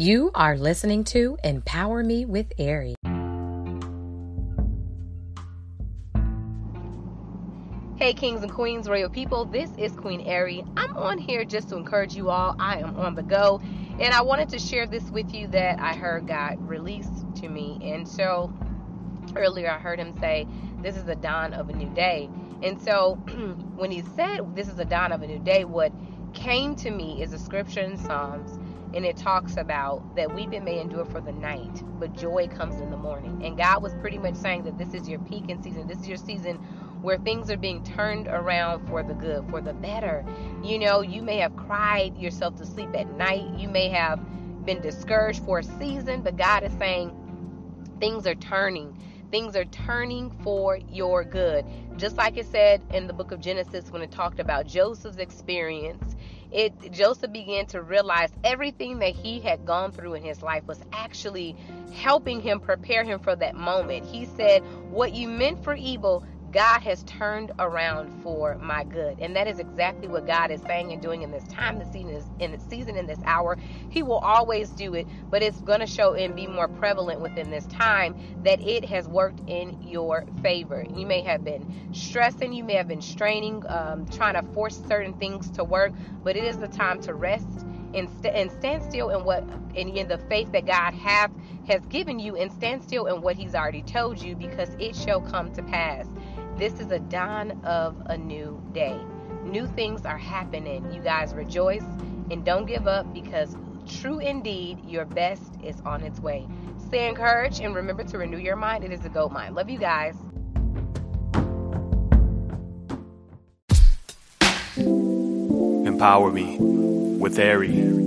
You are listening to Empower Me with Ari. Hey, kings and queens, royal people, this is Queen Ari. I'm on here just to encourage you all. I am on the go, and I wanted to share this with you that I heard God released to me. And so earlier I heard him say, This is the dawn of a new day. And so when he said, This is the dawn of a new day, what came to me is a scripture in Psalms and it talks about that weeping may endure for the night, but joy comes in the morning. And God was pretty much saying that this is your peak in season. This is your season where things are being turned around for the good, for the better. You know, you may have cried yourself to sleep at night. You may have been discouraged for a season, but God is saying things are turning. Things are turning for your good. Just like it said in the book of Genesis when it talked about Joseph's experience it Joseph began to realize everything that he had gone through in his life was actually helping him prepare him for that moment. He said, "What you meant for evil, God has turned around for my good. And that is exactly what God is saying and doing in this time, this season, in the season, in this hour. He will always do it, but it's going to show and be more prevalent within this time that it has worked in your favor. You may have been stressing, you may have been straining, um, trying to force certain things to work, but it is the time to rest and, st- and stand still in what in, in the faith that God have has given you and stand still in what he's already told you because it shall come to pass. This is a dawn of a new day. New things are happening. You guys rejoice and don't give up because true indeed, your best is on its way. Stay encouraged and remember to renew your mind. It is a gold mine. Love you guys. Empower me with Ari.